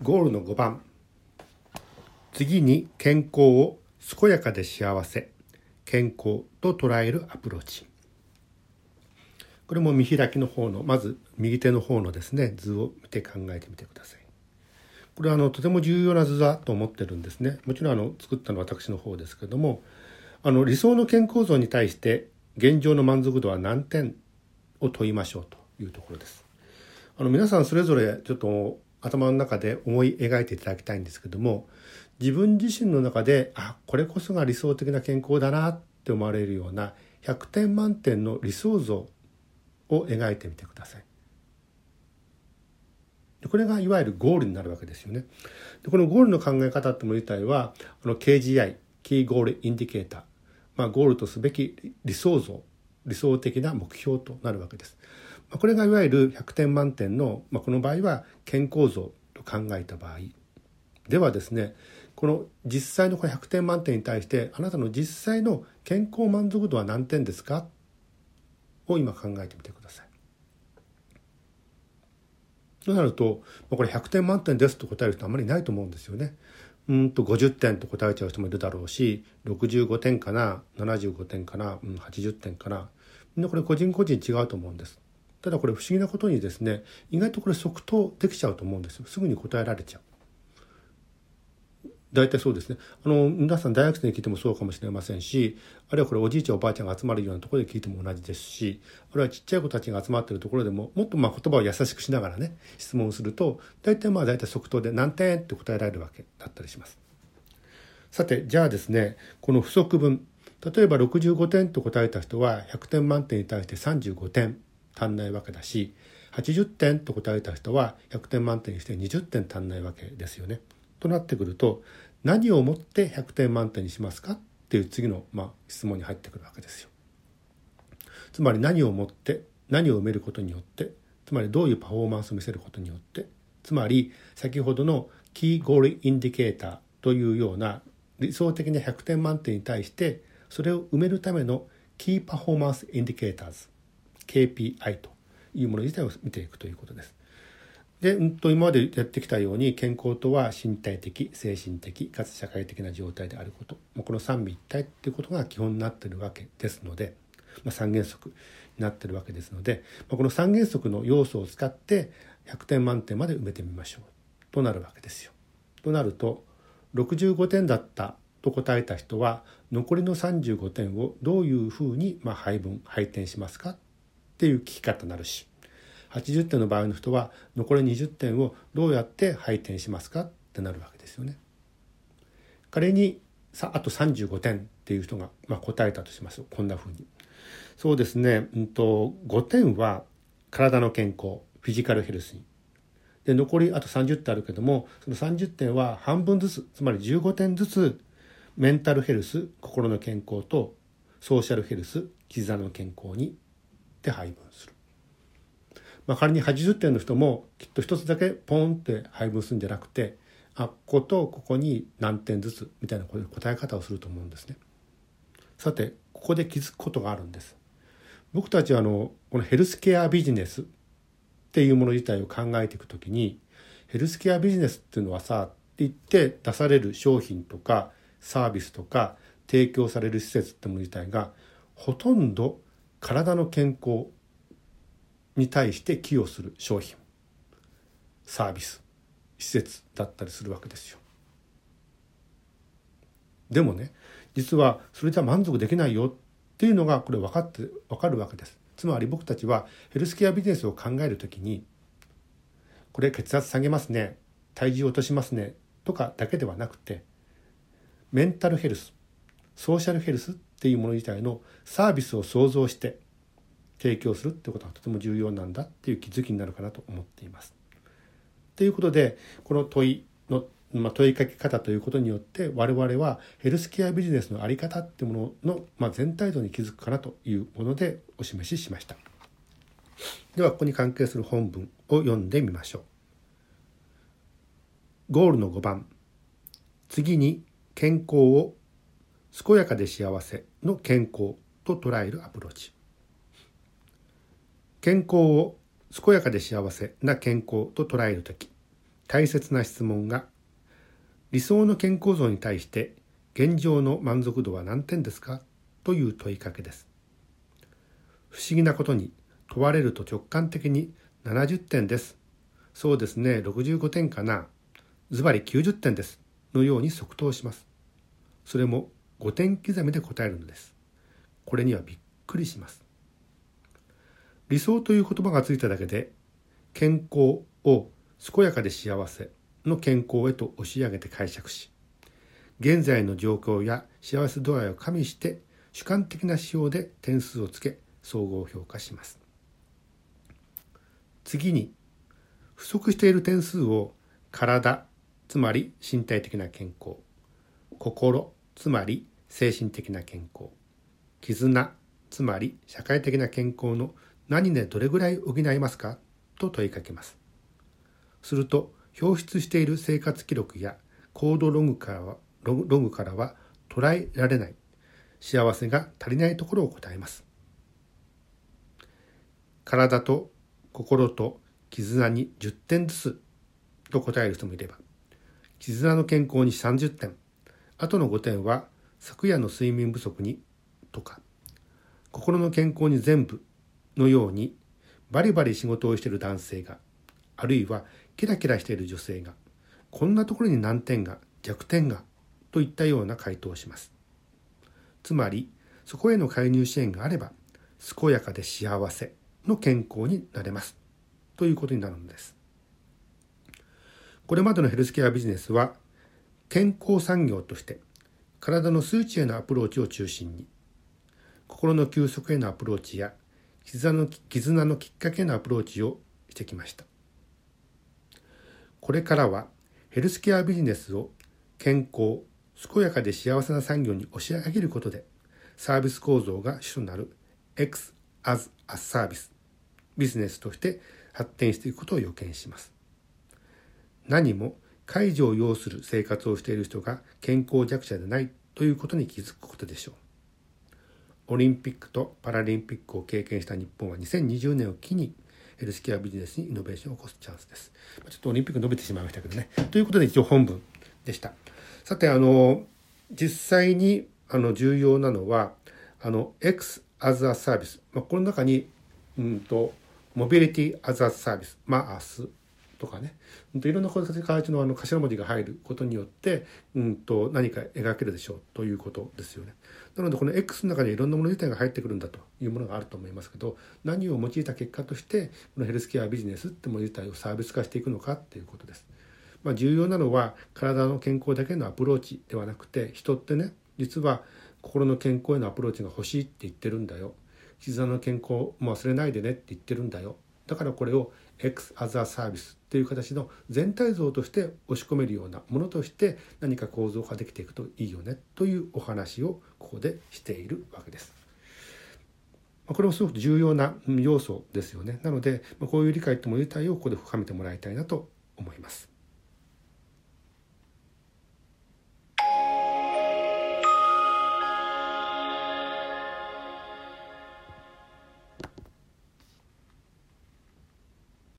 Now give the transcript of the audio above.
ゴールの5番。次に健康を健やかで幸せ。健康と捉えるアプローチ。これも見開きの方のまず右手の方のですね図を見て考えてみてください。これはあのとても重要な図だと思ってるんですね。もちろんあの作ったのは私の方ですけどもあの理想の健康像に対して現状の満足度は何点を問いましょうというところです。あの皆さんそれぞれちょっと頭の中で思い描いていただきたいんですけども自分自身の中であこれこそが理想的な健康だなって思われるような100点満点の理想像を描いてみてください。これがいわゆるゴールになるわけですよね。でこのゴールの考え方ってもの自体はあの KGI キーゴールインディケーター、まあ、ゴールとすべき理想像理想的な目標となるわけです。これがいわゆる100点満点の、まあ、この場合は健康像と考えた場合ではですねこの実際のこの100点満点に対してあなたの実際の健康満足度は何点ですか？を今考えてみてください。となるとこれ100点満点ですと答える人あんまりいないと思うんですよね。うんと50点と答えちゃう人もいるだろうし65点かな75点かな、うん、80点かなみんなこれ個人個人違うと思うんです。ただこれ不思議なことにですね意外とこれ即答できちゃうと思うんですよすぐに答えられちゃう。大体そうですねあの皆さん大学生に聞いてもそうかもしれませんしあるいはこれおじいちゃんおばあちゃんが集まるようなところで聞いても同じですしあるいはちっちゃい子たちが集まってるところでももっとまあ言葉を優しくしながらね質問すると大体まあ大体即答で何点って答えられるわけだったりします。さてじゃあですねこの不足分例えば65点と答えた人は100点満点に対して35点足んないわけだし80点と答えた人は100点満点にして20点足んないわけですよね。となってくると何をもって100点満点にしますか？っていう次の、まあ、質問に入ってくるわけですよ。つまり何をもって何を埋めることによってつまりどういうパフォーマンスを見せることによってつまり先ほどのキーゴールインディケーターというような理想的な100点満点に対してそれを埋めるための Key Performance Indicators KPI というもの自体を見ていくということです。で、うん、と今までやってきたように健康とは身体的精神的かつ社会的な状態であることこの三位一体っていうことが基本になっているわけですので、まあ、三原則になっているわけですので、まあ、この三原則の要素を使って100点満点まで埋めてみましょうとなるわけですよ。となると65点だったと答えた人は残りの35点をどういうふうにま配分配点しますかっていう聞き方になるし80点の場合の人は残り20点をどうやって配点しますかってなるわけですよね。仮にさあと35点っていう人が、まあ、答えたとしますこんなふうに。そうですね、うんと、5点は体の健康フィジカルヘルスにで残りあと30点あるけどもその30点は半分ずつつまり15点ずつメンタルヘルス心の健康とソーシャルヘルス絆の健康にで配分する。まあ、仮に80点の人もきっと一つだけポンって配分するんじゃなくてあこことここに何点ずつみたいな答え方をすると思うんですね。さてここで気づくことがあるんです。僕たちはあのこのヘルスケアビジネスっていうもの自体を考えていくときにヘルスケアビジネスっていうのはさって言って出される商品とかサービスとか提供される施設ってもの自体がほとんど体の健康に対して寄与する商品サービス施設だったりするわけですよ。でもね実はそれじゃ満足できないよっていうのがこれ分かって分かるわけです。つまり僕たちはヘルスケアビジネスを考える時にこれ血圧下げますね体重落としますねとかだけではなくてメンタルヘルスソーシャルヘルスっていうもの自体のサービスを創造して提供するってことがとても重要なんだっていう気づきになるかなと思っています。ということでこの問いの、まあ、問いかけ方ということによって我々はヘルスケアビジネスの在り方ってものの、まあ、全体像に気づくかなというものでお示ししました。ではここに関係する本文を読んでみましょう。ゴールの5番次に健康を健やかで幸せの健康と捉えるアプローチ健康を健やかで幸せな健康と捉える時大切な質問が理想の健康像に対して現状の満足度は何点ですか？という問いかけです。不思議なことに問われると直感的に70点です。そうですね、65点かな。ズバリ90点です。のように即答します。それも5点刻みで答えるのです。これにはびっくりします。理想という言葉がついただけで、健康を健やかで幸せの健康へと押し上げて解釈し、現在の状況や幸せ度合いを加味して主観的な指標で点数をつけ総合評価します。次に不足している点数を体つまり身体的な健康心つまり精神的な健康。絆つまり社会的な健康の何でどれぐらい補いますか？と問いかけます。すると表出している生活記録やコードログからはログからは捉えられない。幸せが足りないところを答えます。体と心と絆に10点ずつと答える人もいれば絆の健康に30点。あとの5点は昨夜の睡眠不足にとか心の健康に全部のようにバリバリ仕事をしている男性があるいはキラキラしている女性がこんなところに難点が弱点がといったような回答をします。つまりそこへの介入支援があれば健やかで幸せの健康になれます。ということになるのです。これまでのヘルスケアビジネスは健康産業として体の数値へのアプローチを中心に心の休息へのアプローチや絆の絆のきっかけへのアプローチをしてきました。これからはヘルスケアビジネスを健幸健やかで幸せな産業に押し上げることでサービス構造が主となる X as a Service ビジネスとして発展していくことを予見します何も介助を要する生活をしている人が健康弱者でないということに気づくことでしょう。オリンピックとパラリンピックを経験した日本は2020年を機にヘルスケアビジネスにイノベーションを起こすチャンスです。ちょっとオリンピック伸びてしまいましたけどね。ということで一応本文でした。さて、あの、実際にあの重要なのは、あの、X as a Service。まあ、この中に、うんと、モビリティ as a Service、まあ、とかねいろんな形のあの頭文字が入ることによって、うんと、何か描けるでしょうということですよね。なのでこの X の中にいろんなもの自体が入ってくるんだというものがあると思いますけど何を用いた結果としてこのヘルスケアビジネスってもの自体をサービス化していくのかっていうことです。まあ、重要なのは体の健康だけのアプローチではなくて人ってね実は心の健康へのアプローチが欲しいって言ってるんだよ膝の健康も忘れないでねって言ってるんだよだからこれを X アザーサービスっていう形の全体像として押し込めるようなものとして何か構造化できていくといいよねというお話をここでしているわけです。これもすごく重要な要素ですよね。なのでこういう理解とも理解をここで深めてもらいたいなと思います。